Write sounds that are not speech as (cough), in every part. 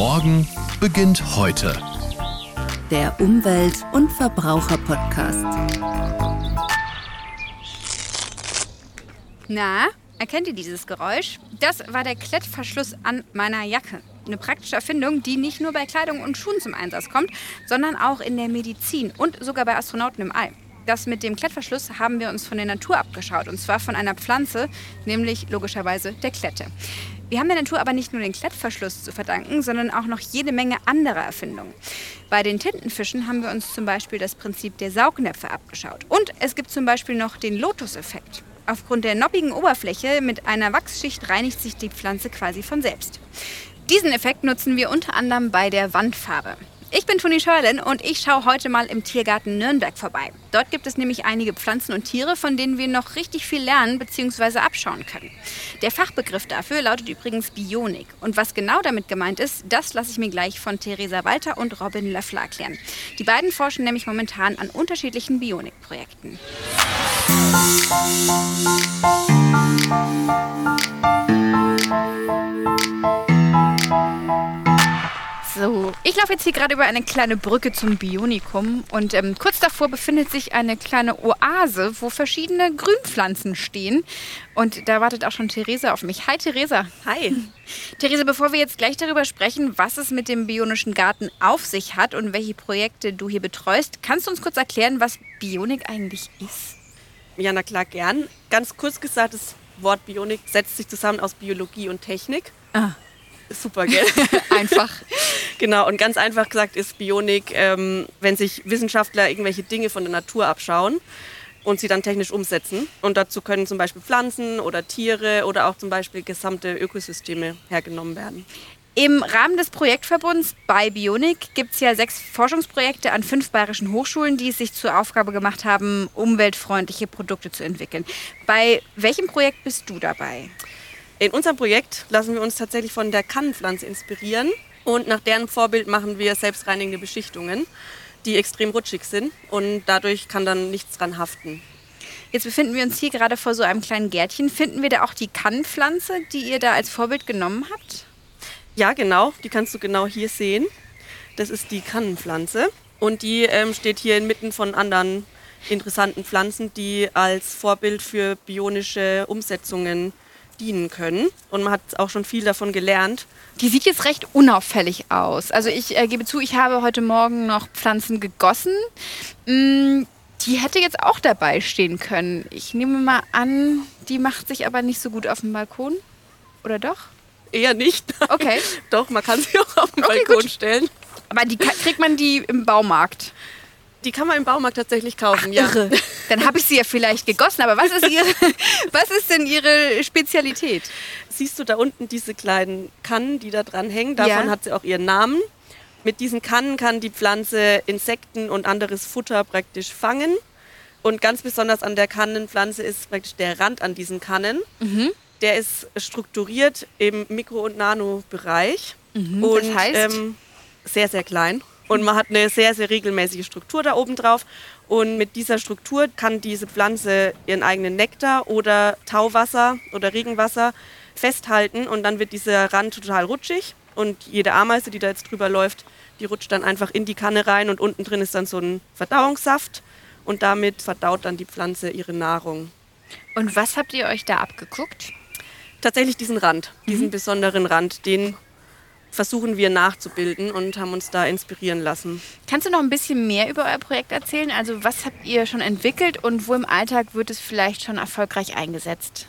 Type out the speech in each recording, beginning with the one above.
Morgen beginnt heute. Der Umwelt- und Verbraucher-Podcast. Na, erkennt ihr dieses Geräusch? Das war der Klettverschluss an meiner Jacke. Eine praktische Erfindung, die nicht nur bei Kleidung und Schuhen zum Einsatz kommt, sondern auch in der Medizin und sogar bei Astronauten im All. Das mit dem Klettverschluss haben wir uns von der Natur abgeschaut und zwar von einer Pflanze, nämlich logischerweise der Klette. Wir haben der Natur aber nicht nur den Klettverschluss zu verdanken, sondern auch noch jede Menge anderer Erfindungen. Bei den Tintenfischen haben wir uns zum Beispiel das Prinzip der Saugnäpfe abgeschaut. Und es gibt zum Beispiel noch den Lotus-Effekt. Aufgrund der noppigen Oberfläche mit einer Wachsschicht reinigt sich die Pflanze quasi von selbst. Diesen Effekt nutzen wir unter anderem bei der Wandfarbe. Ich bin Toni Scheulen und ich schaue heute mal im Tiergarten Nürnberg vorbei. Dort gibt es nämlich einige Pflanzen und Tiere, von denen wir noch richtig viel lernen bzw. abschauen können. Der Fachbegriff dafür lautet übrigens Bionik. Und was genau damit gemeint ist, das lasse ich mir gleich von Theresa Walter und Robin Löffler erklären. Die beiden forschen nämlich momentan an unterschiedlichen Bionik-Projekten. So, ich laufe jetzt hier gerade über eine kleine Brücke zum Bionikum und ähm, kurz davor befindet sich eine kleine Oase, wo verschiedene Grünpflanzen stehen. Und da wartet auch schon Theresa auf mich. Hi Theresa. Hi. (laughs) Theresa, bevor wir jetzt gleich darüber sprechen, was es mit dem Bionischen Garten auf sich hat und welche Projekte du hier betreust, kannst du uns kurz erklären, was Bionik eigentlich ist? Ja, na klar, gern. Ganz kurz gesagt, das Wort Bionik setzt sich zusammen aus Biologie und Technik. Ah. Super, gell? (laughs) Einfach. genau, und ganz einfach gesagt ist Bionik, ähm, wenn sich Wissenschaftler irgendwelche Dinge von der Natur abschauen und sie dann technisch umsetzen. Und dazu können zum Beispiel Pflanzen oder Tiere oder auch zum Beispiel gesamte Ökosysteme hergenommen werden. Im Rahmen des Projektverbunds bei Bionik gibt es ja sechs Forschungsprojekte an fünf bayerischen Hochschulen, die es sich zur Aufgabe gemacht haben, umweltfreundliche Produkte zu entwickeln. Bei welchem Projekt bist du dabei? In unserem Projekt lassen wir uns tatsächlich von der Kannenpflanze inspirieren und nach deren Vorbild machen wir selbstreinigende Beschichtungen, die extrem rutschig sind und dadurch kann dann nichts dran haften. Jetzt befinden wir uns hier gerade vor so einem kleinen Gärtchen. Finden wir da auch die Kannenpflanze, die ihr da als Vorbild genommen habt? Ja, genau. Die kannst du genau hier sehen. Das ist die Kannenpflanze und die ähm, steht hier inmitten von anderen interessanten Pflanzen, die als Vorbild für bionische Umsetzungen dienen können. Und man hat auch schon viel davon gelernt. Die sieht jetzt recht unauffällig aus. Also ich äh, gebe zu, ich habe heute Morgen noch Pflanzen gegossen. Mm, die hätte jetzt auch dabei stehen können. Ich nehme mal an, die macht sich aber nicht so gut auf dem Balkon. Oder doch? Eher nicht. (laughs) Okay. doch, man kann sie auch auf den okay, Balkon gut. stellen. Aber die kriegt man die im Baumarkt. Die kann man im Baumarkt tatsächlich kaufen, Ach, ja. Irre. (laughs) Dann habe ich sie ja vielleicht gegossen. Aber was ist, ihre, (laughs) was ist denn Ihre Spezialität? Siehst du da unten diese kleinen Kannen, die da dran hängen? Davon Ja. hat sie auch ihren Namen. Mit diesen Kannen kann die Pflanze Insekten und anderes Futter praktisch fangen. Und ganz besonders an der Kannenpflanze ist praktisch der Rand an diesen Kannen. Mhm. Der ist strukturiert im Mikro- und Nanobereich. Mhm, und das heißt? ähm, sehr, sehr klein. Und man hat eine sehr, sehr regelmäßige Struktur da oben drauf. Und mit dieser Struktur kann diese Pflanze ihren eigenen Nektar oder Tauwasser oder Regenwasser festhalten. Und dann wird dieser Rand total rutschig. Und jede Ameise, die da jetzt drüber läuft, die rutscht dann einfach in die Kanne rein. Und unten drin ist dann so ein Verdauungssaft. Und damit verdaut dann die Pflanze ihre Nahrung. Und was habt ihr euch da abgeguckt? Tatsächlich diesen Rand, diesen besonderen Rand, den versuchen wir nachzubilden und haben uns da inspirieren lassen. Kannst du noch ein bisschen mehr über euer Projekt erzählen? Also was habt ihr schon entwickelt und wo im Alltag wird es vielleicht schon erfolgreich eingesetzt?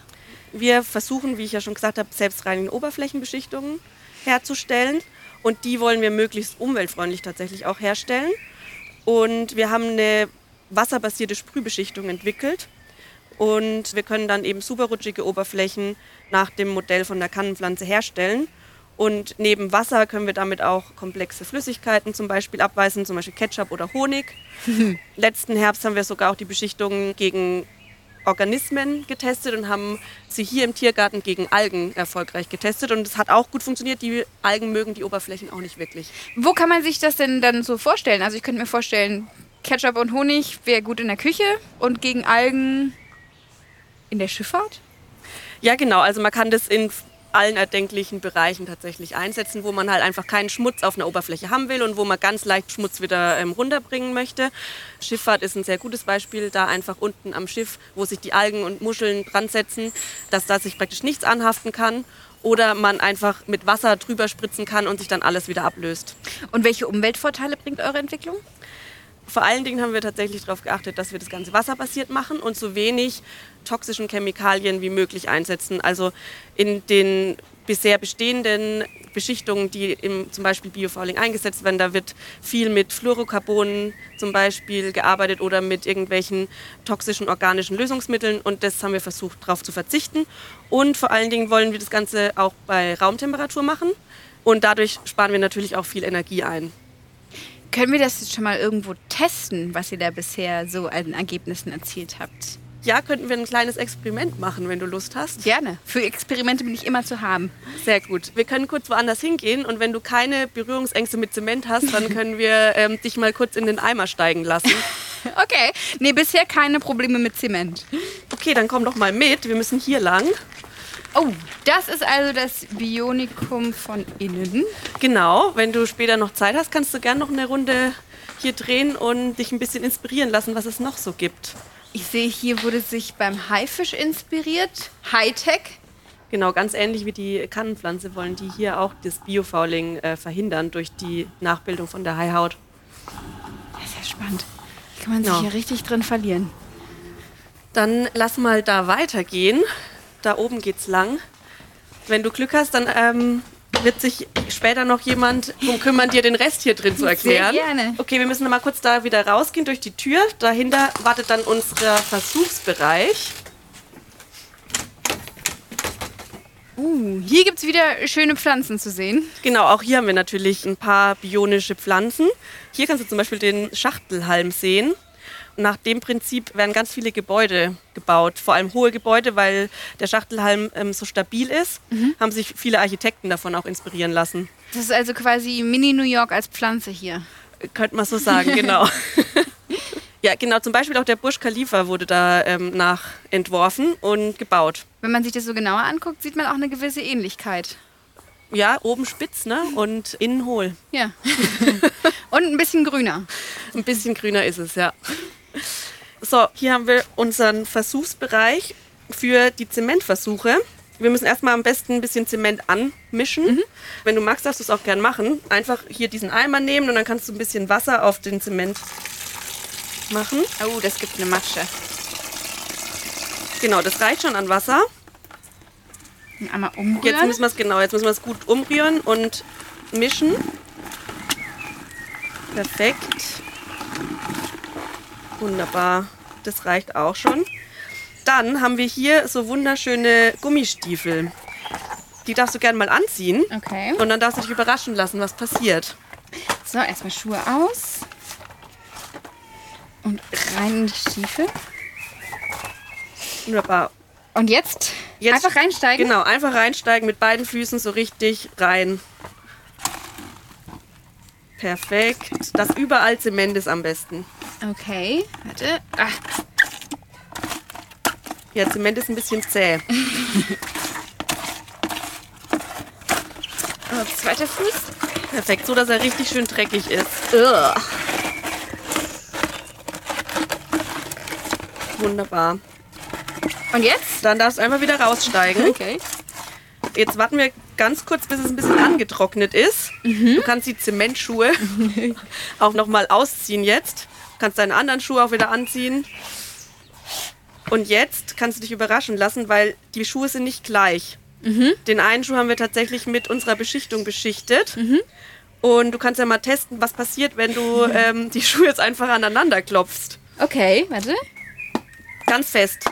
Wir versuchen, wie ich ja schon gesagt habe, selbstreinigende Oberflächenbeschichtungen herzustellen und die wollen wir möglichst umweltfreundlich tatsächlich auch herstellen. Und wir haben eine wasserbasierte Sprühbeschichtung entwickelt und wir können dann eben superrutschige Oberflächen nach dem Modell von der Kannenpflanze herstellen. Und neben Wasser können wir damit auch komplexe Flüssigkeiten zum Beispiel abweisen, zum Beispiel Ketchup oder Honig. (laughs) Letzten Herbst haben wir sogar auch die Beschichtung gegen Organismen getestet und haben sie hier im Tiergarten gegen Algen erfolgreich getestet. Und es hat auch gut funktioniert. Die Algen mögen die Oberflächen auch nicht wirklich. Wo kann man sich das denn dann so vorstellen? Also ich könnte mir vorstellen, Ketchup und Honig wäre gut in der Küche und gegen Algen in der Schifffahrt? Ja, genau. Also man kann das in allen erdenklichen Bereichen tatsächlich einsetzen, wo man halt einfach keinen Schmutz auf einer Oberfläche haben will und wo man ganz leicht Schmutz wieder ähm, runterbringen möchte. Schifffahrt ist ein sehr gutes Beispiel, da einfach unten am Schiff, wo sich die Algen und Muscheln dran setzen, dass da sich praktisch nichts anhaften kann oder man einfach mit Wasser drüber spritzen kann und sich dann alles wieder ablöst. Und welche Umweltvorteile bringt eure Entwicklung? Vor allen Dingen haben wir tatsächlich darauf geachtet, dass wir das Ganze wasserbasiert machen und so wenig toxischen Chemikalien wie möglich einsetzen. Also in den bisher bestehenden Beschichtungen, die im zum Beispiel Biofouling eingesetzt werden, da wird viel mit Fluorocarbonen zum Beispiel gearbeitet oder mit irgendwelchen toxischen organischen Lösungsmitteln und das haben wir versucht darauf zu verzichten. Und vor allen Dingen wollen wir das Ganze auch bei Raumtemperatur machen und dadurch sparen wir natürlich auch viel Energie ein. Können wir das jetzt schon mal irgendwo testen, was ihr da bisher so an Ergebnissen erzielt habt? Ja, könnten wir ein kleines Experiment machen, wenn du Lust hast. Gerne. Für Experimente bin ich immer zu haben. Sehr gut. Wir können kurz woanders hingehen und wenn du keine Berührungsängste mit Zement hast, dann können wir ähm, dich mal kurz in den Eimer steigen lassen. (laughs) Okay. Nee, bisher keine Probleme mit Zement. Okay, dann komm doch mal mit. Wir müssen hier lang. Oh, das ist also das Bionikum von innen. Genau, wenn du später noch Zeit hast, kannst du gerne noch eine Runde hier drehen und dich ein bisschen inspirieren lassen, was es noch so gibt. Ich sehe, hier wurde sich beim Haifisch inspiriert. Hightech. Genau, ganz ähnlich wie die Kannenpflanze wollen die hier auch das Biofouling äh, verhindern durch die Nachbildung von der Haihaut. Das ist ja spannend. Hier kann man sich Ja. hier richtig drin verlieren. Dann lass mal da weitergehen. Da oben geht's lang. Wenn du Glück hast, dann ähm, wird sich später noch jemand drum kümmern, dir den Rest hier drin zu erklären. gerne. Okay, wir müssen mal kurz da wieder rausgehen durch die Tür. Dahinter wartet dann unser Versuchsbereich. Uh, hier gibt es wieder schöne Pflanzen zu sehen. Genau, auch hier haben wir natürlich ein paar bionische Pflanzen. Hier kannst du zum Beispiel den Schachtelhalm sehen. Nach dem Prinzip werden ganz viele Gebäude gebaut, vor allem hohe Gebäude, weil der Schachtelhalm ähm, so stabil ist, haben sich viele Architekten davon auch inspirieren lassen. Das ist also quasi Mini-New York als Pflanze hier. Könnte man so sagen, (laughs) genau. (laughs) ja, genau, zum Beispiel auch der Burj Khalifa wurde da ähm, nach entworfen und gebaut. Wenn man sich das so genauer anguckt, sieht man auch eine gewisse Ähnlichkeit. Ja, oben spitz ne? und innen hohl. Ja. (laughs) Und ein bisschen grüner. Ein bisschen grüner ist es, ja. So, hier haben wir unseren Versuchsbereich für die Zementversuche. Wir müssen erstmal am besten ein bisschen Zement anmischen. Wenn du magst, darfst du es auch gern machen. Einfach hier diesen Eimer nehmen und dann kannst du ein bisschen Wasser auf den Zement machen. Oh, das gibt eine Matsche. Genau, das reicht schon an Wasser. Einmal umrühren. Jetzt müssen wir es genau, jetzt müssen wir es gut umrühren und mischen. Perfekt. Wunderbar. Das reicht auch schon. Dann haben wir hier so wunderschöne Gummistiefel. Die darfst du gerne mal anziehen. Okay. Und dann darfst du dich überraschen lassen, was passiert. So, erstmal Schuhe aus. Und rein in die Stiefel. Wunderbar. Und jetzt, Jetzt- einfach reinsteigen. Genau, einfach reinsteigen mit beiden Füßen so richtig rein. Perfekt. Das überall Zement ist am besten. Okay, warte. Ach, Ja, Zement ist ein bisschen zäh. (laughs) und zweiter Fuß. Perfekt, so dass er richtig schön dreckig ist. Ugh. Wunderbar. Und jetzt? Dann darfst du einfach wieder raussteigen. (laughs) Okay. Jetzt warten wir ganz kurz, bis es ein bisschen angetrocknet ist. Du kannst die Zementschuhe (laughs) auch nochmal ausziehen jetzt. Du kannst deine anderen Schuhe auch wieder anziehen. Und jetzt kannst du dich überraschen lassen, weil die Schuhe sind nicht gleich. Den einen Schuh haben wir tatsächlich mit unserer Beschichtung beschichtet. Und du kannst ja mal testen, was passiert, wenn du ähm, die (laughs) Schuhe jetzt einfach aneinander klopfst. Okay, warte. Ganz fest.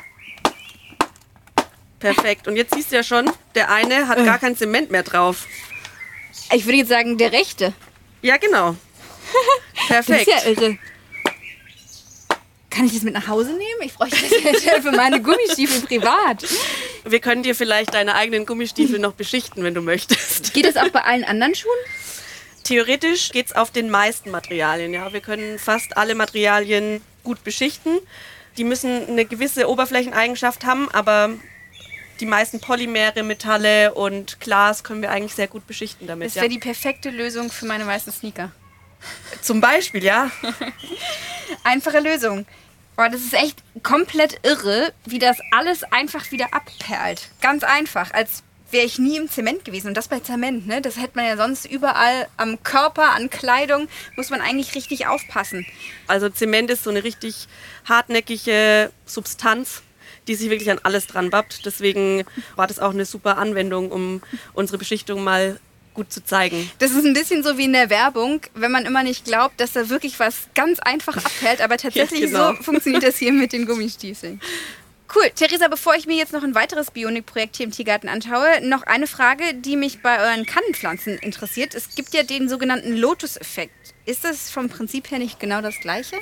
Perfekt. Und jetzt siehst du ja schon, der eine hat gar kein Zement mehr drauf. Ich würde jetzt sagen, der rechte. Ja, genau. Das (laughs) Perfekt. ist ja irre. Kann ich das mit nach Hause nehmen? Ich bräuchte das für meine Gummistiefel privat. Wir können dir vielleicht deine eigenen Gummistiefel noch beschichten, wenn du möchtest. Geht das auch bei allen anderen Schuhen? Theoretisch geht es auf den meisten Materialien. Ja, wir können fast alle Materialien gut beschichten. Die müssen eine gewisse Oberflächeneigenschaft haben, aber die meisten Polymere, Metalle und Glas können wir eigentlich sehr gut beschichten damit. Das wäre ja. die perfekte Lösung für meine weißen Sneaker. Zum Beispiel, ja. (laughs) Einfache Lösung. Boah, das ist echt komplett irre, wie das alles einfach wieder abperlt. Ganz einfach, als wäre ich nie im Zement gewesen. Und das bei Zement, ne? Das hätte man ja sonst überall am Körper, an Kleidung, muss man eigentlich richtig aufpassen. Also Zement ist so eine richtig hartnäckige Substanz, die sich wirklich an alles dran wappt. Deswegen war das auch eine super Anwendung, um unsere Beschichtung mal gut zu zeigen. Das ist ein bisschen so wie in der Werbung, wenn man immer nicht glaubt, dass da wirklich was ganz einfach abhält, aber (laughs) tatsächlich ja, genau. so funktioniert das hier mit den Gummistiefeln. Cool. Theresa, bevor ich mir jetzt noch ein weiteres Bionik-Projekt hier im Tiergarten anschaue, noch eine Frage, die mich bei euren Kannenpflanzen interessiert. Es gibt ja den sogenannten Lotus-Effekt. Ist das vom Prinzip her nicht genau das Gleiche?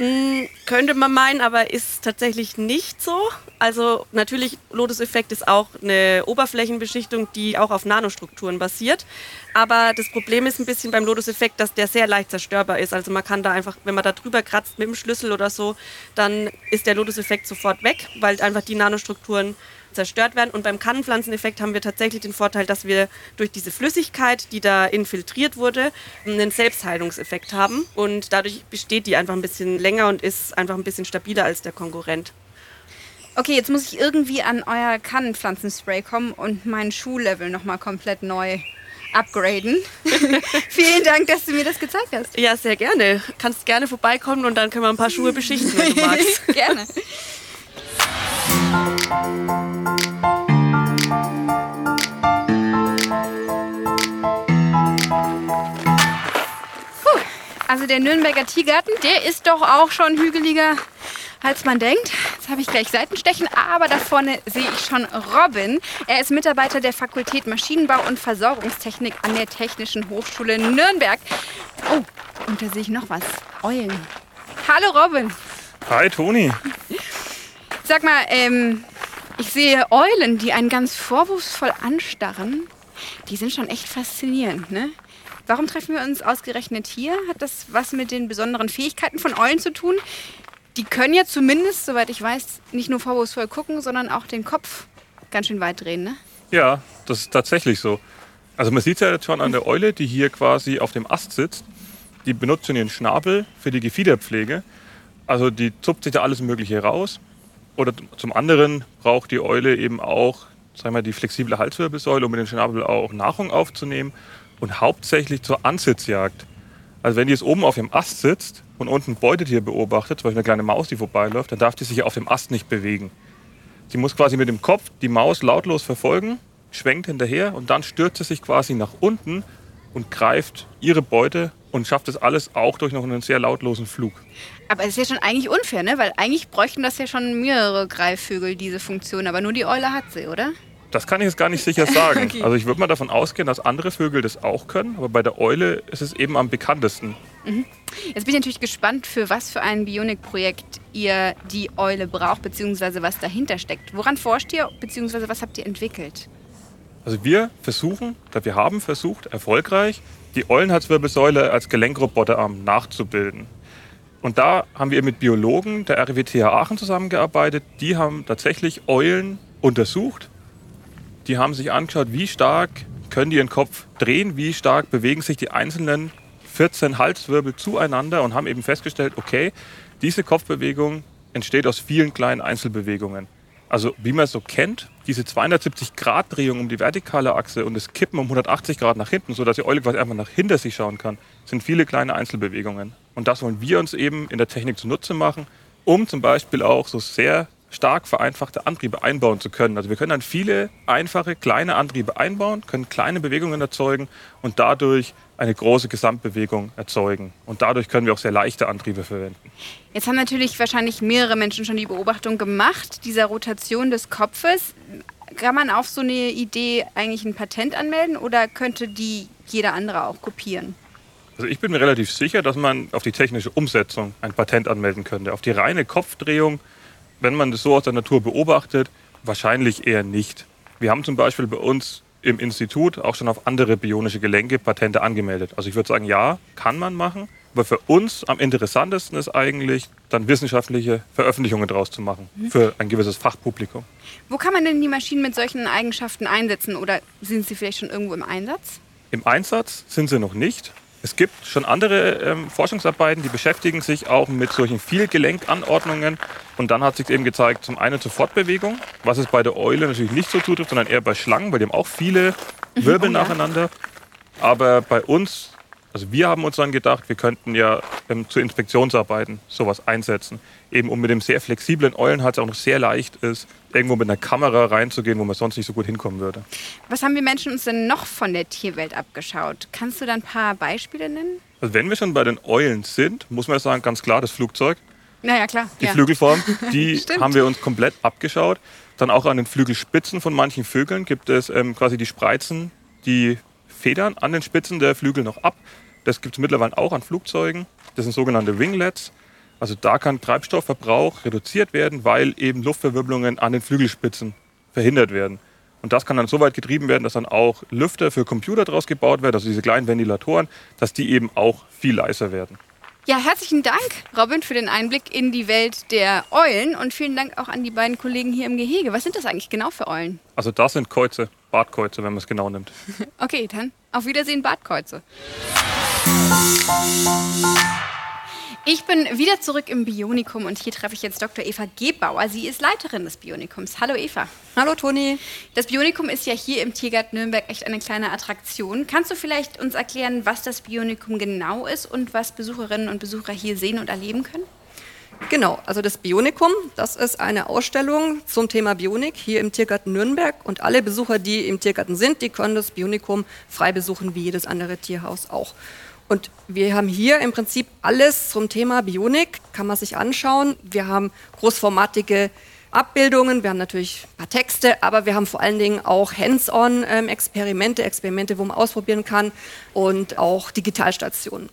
Hm, könnte man meinen, aber ist tatsächlich nicht so. Also natürlich, Lotus-Effekt ist auch eine Oberflächenbeschichtung, die auch auf Nanostrukturen basiert. Aber das Problem ist ein bisschen beim Lotus-Effekt, dass der sehr leicht zerstörbar ist. Also man kann da einfach, wenn man da drüber kratzt mit dem Schlüssel oder so, dann ist der Lotus-Effekt sofort weg, weil einfach die Nanostrukturen zerstört werden. Und beim Kannenpflanzeneffekt haben wir tatsächlich den Vorteil, dass wir durch diese Flüssigkeit, die da infiltriert wurde, einen Selbstheilungseffekt haben. Und dadurch besteht die einfach ein bisschen länger und ist einfach ein bisschen stabiler als der Konkurrent. Okay, jetzt muss ich irgendwie an euer Kannenpflanzenspray kommen und mein Schuhlevel nochmal komplett neu upgraden. (laughs) Vielen Dank, dass du mir das gezeigt hast. Ja, sehr gerne. Kannst gerne vorbeikommen und dann können wir ein paar Schuhe beschichten, wenn du magst. (laughs) gerne. Also der Nürnberger Tiergarten, der ist doch auch schon hügeliger, als man denkt. Jetzt habe ich gleich Seitenstechen, aber da vorne sehe ich schon Robin. Er ist Mitarbeiter der Fakultät Maschinenbau und Versorgungstechnik an der Technischen Hochschule Nürnberg. Oh, und da sehe ich noch was. Eulen. Hallo Robin. Hi Toni. Sag mal, ähm, ich sehe Eulen, die einen ganz vorwurfsvoll anstarren. Die sind schon echt faszinierend, ne? Warum treffen wir uns ausgerechnet hier? Hat das was mit den besonderen Fähigkeiten von Eulen zu tun? Die können ja zumindest, soweit ich weiß, nicht nur vorwurfsvoll gucken, sondern auch den Kopf ganz schön weit drehen, ne? Ja, das ist tatsächlich so. Also man sieht es ja jetzt schon an der Eule, die hier quasi auf dem Ast sitzt. Die benutzt ihren Schnabel für die Gefiederpflege. Also die zupft sich da alles Mögliche raus. Oder zum anderen braucht die Eule eben auch sagen wir, die flexible Halswirbelsäule, um mit dem Schnabel auch Nahrung aufzunehmen. Und hauptsächlich zur Ansitzjagd. Also wenn die jetzt oben auf dem Ast sitzt und unten ein Beutetier beobachtet, zum Beispiel eine kleine Maus, die vorbeiläuft, dann darf die sich auf dem Ast nicht bewegen. Sie muss quasi mit dem Kopf die Maus lautlos verfolgen, schwenkt hinterher und dann stürzt sie sich quasi nach unten und greift ihre Beute und schafft das alles auch durch noch einen sehr lautlosen Flug. Aber es ist ja schon eigentlich unfair, ne? Weil eigentlich bräuchten das ja schon mehrere Greifvögel, diese Funktion. Aber nur die Eule hat sie, oder? Das kann ich jetzt gar nicht sicher sagen. (laughs) okay. Also ich würde mal davon ausgehen, dass andere Vögel das auch können. Aber bei der Eule ist es eben am bekanntesten. Mhm. Jetzt bin ich natürlich gespannt, für was für ein Bionic-Projekt ihr die Eule braucht, beziehungsweise was dahinter steckt. Woran forscht ihr, beziehungsweise was habt ihr entwickelt? Also wir versuchen, oder wir haben versucht, erfolgreich, die Eulenhalswirbelsäule als Gelenkroboterarm nachzubilden. Und da haben wir mit Biologen der RWTH Aachen zusammengearbeitet. Die haben tatsächlich Eulen untersucht. Die haben sich angeschaut, wie stark können die ihren Kopf drehen, wie stark bewegen sich die einzelnen 14 Halswirbel zueinander und haben eben festgestellt, okay, diese Kopfbewegung entsteht aus vielen kleinen Einzelbewegungen. Also wie man es so kennt, diese 270-Grad-Drehung um die vertikale Achse und das Kippen um 180 Grad nach hinten, sodass die Eule quasi einfach nach hinter sich schauen kann, sind viele kleine Einzelbewegungen. Und das wollen wir uns eben in der Technik zunutze machen, um zum Beispiel auch so sehr stark vereinfachte Antriebe einbauen zu können. Also wir können dann viele einfache kleine Antriebe einbauen, können kleine Bewegungen erzeugen und dadurch eine große Gesamtbewegung erzeugen. Und dadurch können wir auch sehr leichte Antriebe verwenden. Jetzt haben natürlich wahrscheinlich mehrere Menschen schon die Beobachtung gemacht, dieser Rotation des Kopfes. Kann man auf so eine Idee eigentlich ein Patent anmelden oder könnte die jeder andere auch kopieren? Also ich bin mir relativ sicher, dass man auf die technische Umsetzung ein Patent anmelden könnte. Auf die reine Kopfdrehung, wenn man das so aus der Natur beobachtet, wahrscheinlich eher nicht. Wir haben zum Beispiel bei uns im Institut auch schon auf andere bionische Gelenke Patente angemeldet. Also ich würde sagen, ja, kann man machen, Aber für uns am interessantesten ist eigentlich, dann wissenschaftliche Veröffentlichungen draus zu machen für ein gewisses Fachpublikum. Wo kann man denn die Maschinen mit solchen Eigenschaften einsetzen oder sind sie vielleicht schon irgendwo im Einsatz? Im Einsatz sind sie noch nicht. Es gibt schon andere ähm, Forschungsarbeiten, die beschäftigen sich auch mit solchen Vielgelenkanordnungen. Und dann hat sich eben gezeigt, zum einen zur Fortbewegung, was es bei der Eule natürlich nicht so zutrifft, sondern eher bei Schlangen, bei dem auch viele Wirbel Oh ja. nacheinander. Aber bei uns, also wir haben uns dann gedacht, wir könnten ja ähm, zu Inspektionsarbeiten sowas einsetzen. Eben um mit dem sehr flexiblen Eulenhals auch noch sehr leicht ist, irgendwo mit einer Kamera reinzugehen, wo man sonst nicht so gut hinkommen würde. Was haben wir Menschen uns denn noch von der Tierwelt abgeschaut? Kannst du da ein paar Beispiele nennen? Also wenn wir schon bei den Eulen sind, muss man sagen, ganz klar das Flugzeug. Naja, klar. Die ja. Flügelform, (laughs) die haben wir uns komplett abgeschaut. Dann auch an den Flügelspitzen von manchen Vögeln gibt es ähm, quasi die Spreizen, die Federn an den Spitzen der Flügel noch ab. Das gibt es mittlerweile auch an Flugzeugen. Das sind sogenannte Winglets. Also da kann Treibstoffverbrauch reduziert werden, weil eben Luftverwirbelungen an den Flügelspitzen verhindert werden. Und das kann dann so weit getrieben werden, dass dann auch Lüfter für Computer draus gebaut werden, also diese kleinen Ventilatoren, dass die eben auch viel leiser werden. Ja, herzlichen Dank, Robin, für den Einblick in die Welt der Eulen und vielen Dank auch an die beiden Kollegen hier im Gehege. Was sind das eigentlich genau für Eulen? Also das sind Käuze, Bartkäuze, wenn man es genau nimmt. (laughs) Okay, dann auf Wiedersehen, Bartkreuze. Ich bin wieder zurück im Bionikum und hier treffe ich jetzt Dr. Eva Gebauer. Sie ist Leiterin des Bionikums. Hallo Eva. Hallo Toni. Das Bionikum ist ja hier im Tiergarten Nürnberg echt eine kleine Attraktion. Kannst du vielleicht uns erklären, was das Bionikum genau ist und was Besucherinnen und Besucher hier sehen und erleben können? Genau, also das Bionikum, das ist eine Ausstellung zum Thema Bionik hier im Tiergarten Nürnberg. Und alle Besucher, die im Tiergarten sind, die können das Bionikum frei besuchen, wie jedes andere Tierhaus auch. Und wir haben hier im Prinzip alles zum Thema Bionik, kann man sich anschauen. Wir haben großformatige Abbildungen, wir haben natürlich ein paar Texte, aber wir haben vor allen Dingen auch Hands-on-Experimente, Experimente, wo man ausprobieren kann und auch Digitalstationen.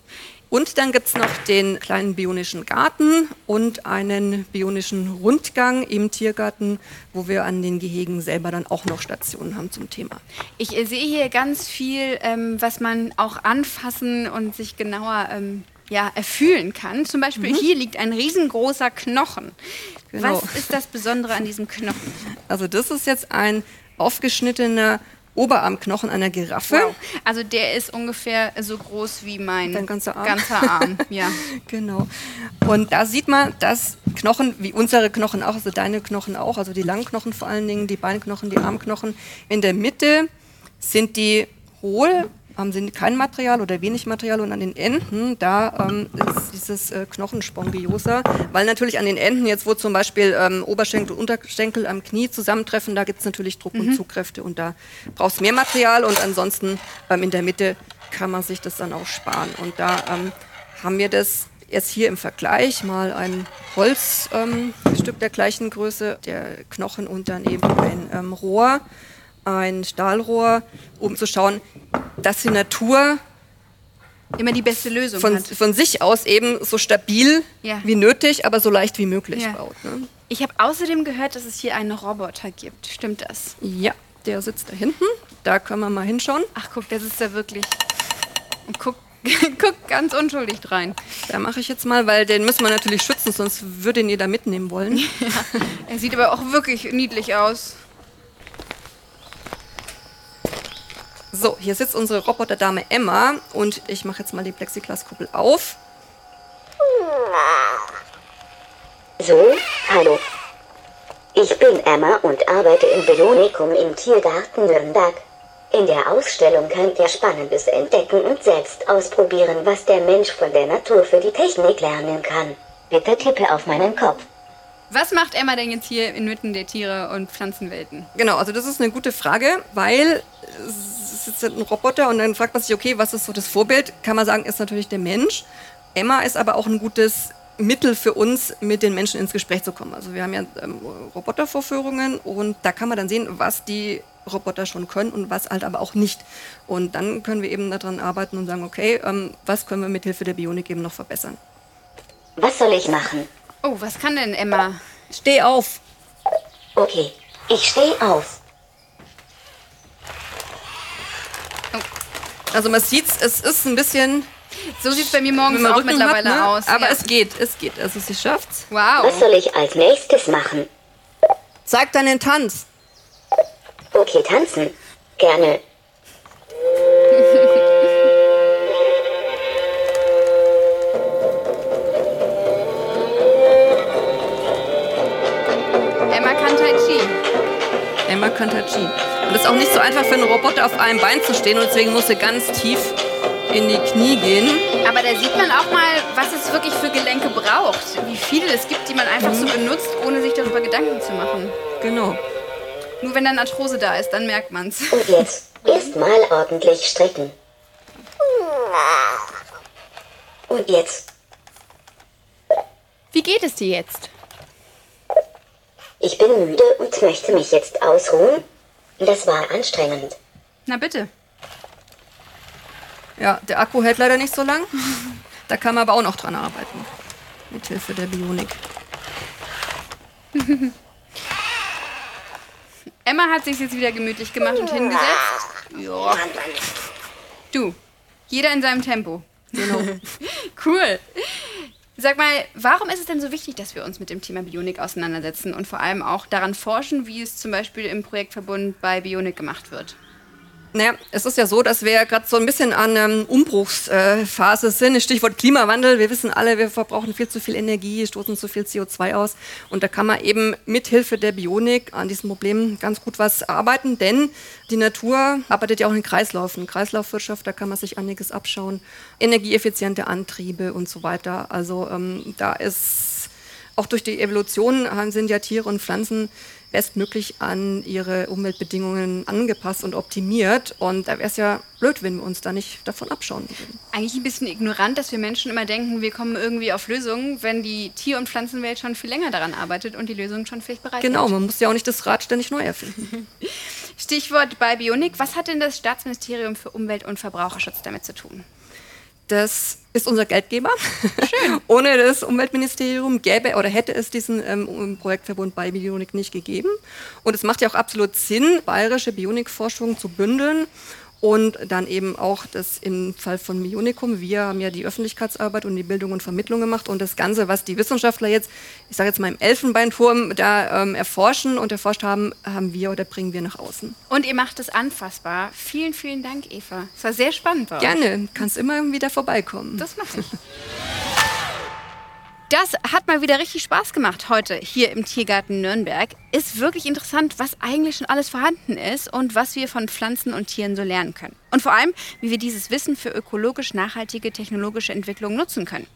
Und dann gibt es noch den kleinen bionischen Garten und einen bionischen Rundgang im Tiergarten, wo wir an den Gehegen selber dann auch noch Stationen haben zum Thema. Ich äh, sehe hier ganz viel, ähm, was man auch anfassen und sich genauer ähm, ja, erfühlen kann. Zum Beispiel hier liegt ein riesengroßer Knochen. Genau. Was ist das Besondere an diesem Knochen? Also das ist jetzt ein aufgeschnittener Oberarmknochen einer Giraffe. Wow. Also der ist ungefähr so groß wie mein Dein ganzer Arm. ganzer (laughs) Arm. Ja. Genau. Und da sieht man, dass Knochen, wie unsere Knochen auch, also deine Knochen auch, also die Langknochen vor allen Dingen, die Beinknochen, die Armknochen, in der Mitte sind die hohl, haben sie kein Material oder wenig Material und an den Enden, da ähm, ist dieses äh, Knochenspongiosa, weil natürlich an den Enden, jetzt wo zum Beispiel ähm, Oberschenkel und Unterschenkel am Knie zusammentreffen, da gibt es natürlich Druck und Zugkräfte und da brauchst mehr Material und ansonsten ähm, in der Mitte kann man sich das dann auch sparen. Und da ähm, haben wir das jetzt hier im Vergleich mal ein Holzstück ähm, der gleichen Größe, der Knochen und dann eben ein ähm, Rohr, ein Stahlrohr, um zu schauen, dass die Natur Immer die beste Lösung von, hat. von sich aus eben so stabil Ja. wie nötig, aber so leicht wie möglich Ja. baut. Ne? Ich habe außerdem gehört, dass es hier einen Roboter gibt. Stimmt das? Ja, der sitzt da hinten. Da können wir mal hinschauen. Ach guck, der sitzt da wirklich und guckt, (laughs) guckt ganz unschuldig rein. Da mache ich jetzt mal, weil den müssen wir natürlich schützen, sonst würde ihn jeder mitnehmen wollen. (laughs) Er sieht aber auch wirklich niedlich aus. So, hier sitzt unsere Roboterdame Emma und ich mache jetzt mal die Plexiglaskuppel auf. So, hallo. Ich bin Emma und arbeite im Bionikum im Tiergarten Nürnberg. In der Ausstellung könnt ihr Spannendes entdecken und selbst ausprobieren, was der Mensch von der Natur für die Technik lernen kann. Bitte tippe auf meinen Kopf. Was macht Emma denn jetzt hier inmitten der Tiere- und Pflanzenwelten? Genau, also das ist eine gute Frage, weil es ist ein Roboter und dann fragt man sich, okay, was ist so das Vorbild? Kann man sagen, ist natürlich der Mensch. Emma ist aber auch ein gutes Mittel für uns, mit den Menschen ins Gespräch zu kommen. Also wir haben ja ähm, Robotervorführungen und da kann man dann sehen, was die Roboter schon können und was halt aber auch nicht. Und dann können wir eben daran arbeiten und sagen, okay, ähm, was können wir mit Hilfe der Bionik eben noch verbessern? Was soll ich machen? Oh, was kann denn Emma? Steh auf! Okay, ich stehe auf. Also man sieht's, es ist ein bisschen So sieht es bei mir morgens auch Rücken mittlerweile hat, ne? aus. Aber ja. es geht, es geht. Also sie schafft's. wow. Was soll ich als nächstes machen? Zeig deinen Tanz. Okay, tanzen. Gerne. Emma kann Tai Chi. Und es ist auch nicht so einfach für einen Roboter auf einem Bein zu stehen und deswegen muss sie ganz tief in die Knie gehen. Aber da sieht man auch mal, was es wirklich für Gelenke braucht. Wie viele es gibt, die man einfach so benutzt, ohne sich darüber Gedanken zu machen. Genau. Nur wenn dann Arthrose da ist, dann merkt man's. Und jetzt erstmal ordentlich strecken. Und jetzt. Wie geht es dir jetzt? Ich bin müde und möchte mich jetzt ausruhen. Das war anstrengend. Na bitte. Ja, der Akku hält leider nicht so lang. Da kann man aber auch noch dran arbeiten. Mit Hilfe der Bionik. (laughs) Emma hat sich jetzt wieder gemütlich gemacht und hingesetzt. Ja. Du, jeder in seinem Tempo. Genau. (laughs) Cool. Sag mal, warum ist es denn so wichtig, dass wir uns mit dem Thema Bionik auseinandersetzen und vor allem auch daran forschen, wie es zum Beispiel im Projektverbund bei Bionik gemacht wird? Naja, es ist ja so, dass wir gerade so ein bisschen an ähm, Umbruchsphase sind. Stichwort Klimawandel. Wir wissen alle, wir verbrauchen viel zu viel Energie, stoßen zu viel CO2 aus. Und da kann man eben mit Hilfe der Bionik an diesem Problem ganz gut was arbeiten, denn die Natur arbeitet ja auch in Kreislaufen. Kreislaufwirtschaft, da kann man sich einiges abschauen. Energieeffiziente Antriebe und so weiter. Also ähm, da ist auch durch die Evolution sind ja Tiere und Pflanzen bestmöglich an ihre Umweltbedingungen angepasst und optimiert. Und da wäre es ja blöd, wenn wir uns da nicht davon abschauen würden. Eigentlich ein bisschen ignorant, dass wir Menschen immer denken, wir kommen irgendwie auf Lösungen, wenn die Tier- und Pflanzenwelt schon viel länger daran arbeitet und die Lösungen schon vielleicht bereit Genau, sind. man muss ja auch nicht das Rad ständig neu erfinden. (laughs) Stichwort bei Bionik. Was hat denn das Staatsministerium für Umwelt- und Verbraucherschutz damit zu tun? Das ist unser Geldgeber. Schön. (laughs) Ohne das Umweltministerium gäbe oder hätte es diesen ähm, Projektverbund bei Bionik nicht gegeben. Und es macht ja auch absolut Sinn, bayerische Bionikforschung zu bündeln und dann eben auch das im Fall von Bionikum. Wir haben ja die Öffentlichkeitsarbeit und die Bildung und Vermittlung gemacht und das Ganze, was die Wissenschaftler jetzt, ich sage jetzt mal im Elfenbeinturm, da ähm, erforschen und erforscht haben, haben wir oder bringen wir nach außen. Und ihr macht es anfassbar. Vielen, vielen Dank, Eva. Es war sehr spannend bei euch. Gerne, kannst immer wieder vorbeikommen. Das mache ich. Das hat mal wieder richtig Spaß gemacht heute hier im Tiergarten Nürnberg. Ist wirklich interessant, was eigentlich schon alles vorhanden ist und was wir von Pflanzen und Tieren so lernen können. Und vor allem, wie wir dieses Wissen für ökologisch nachhaltige technologische Entwicklung nutzen können.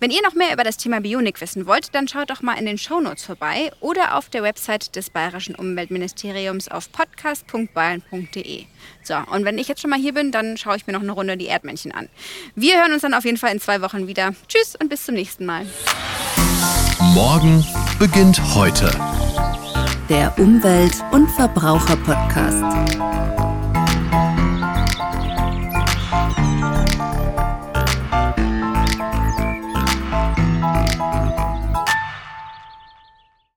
Wenn ihr noch mehr über das Thema Bionik wissen wollt, dann schaut doch mal in den Shownotes vorbei oder auf der Website des Bayerischen Umweltministeriums auf podcast.bayern.de. So, und wenn ich jetzt schon mal hier bin, dann schaue ich mir noch eine Runde die Erdmännchen an. Wir hören uns dann auf jeden Fall in zwei Wochen wieder. Tschüss und bis zum nächsten Mal. Morgen beginnt heute. Der Umwelt- und Verbraucher-Podcast.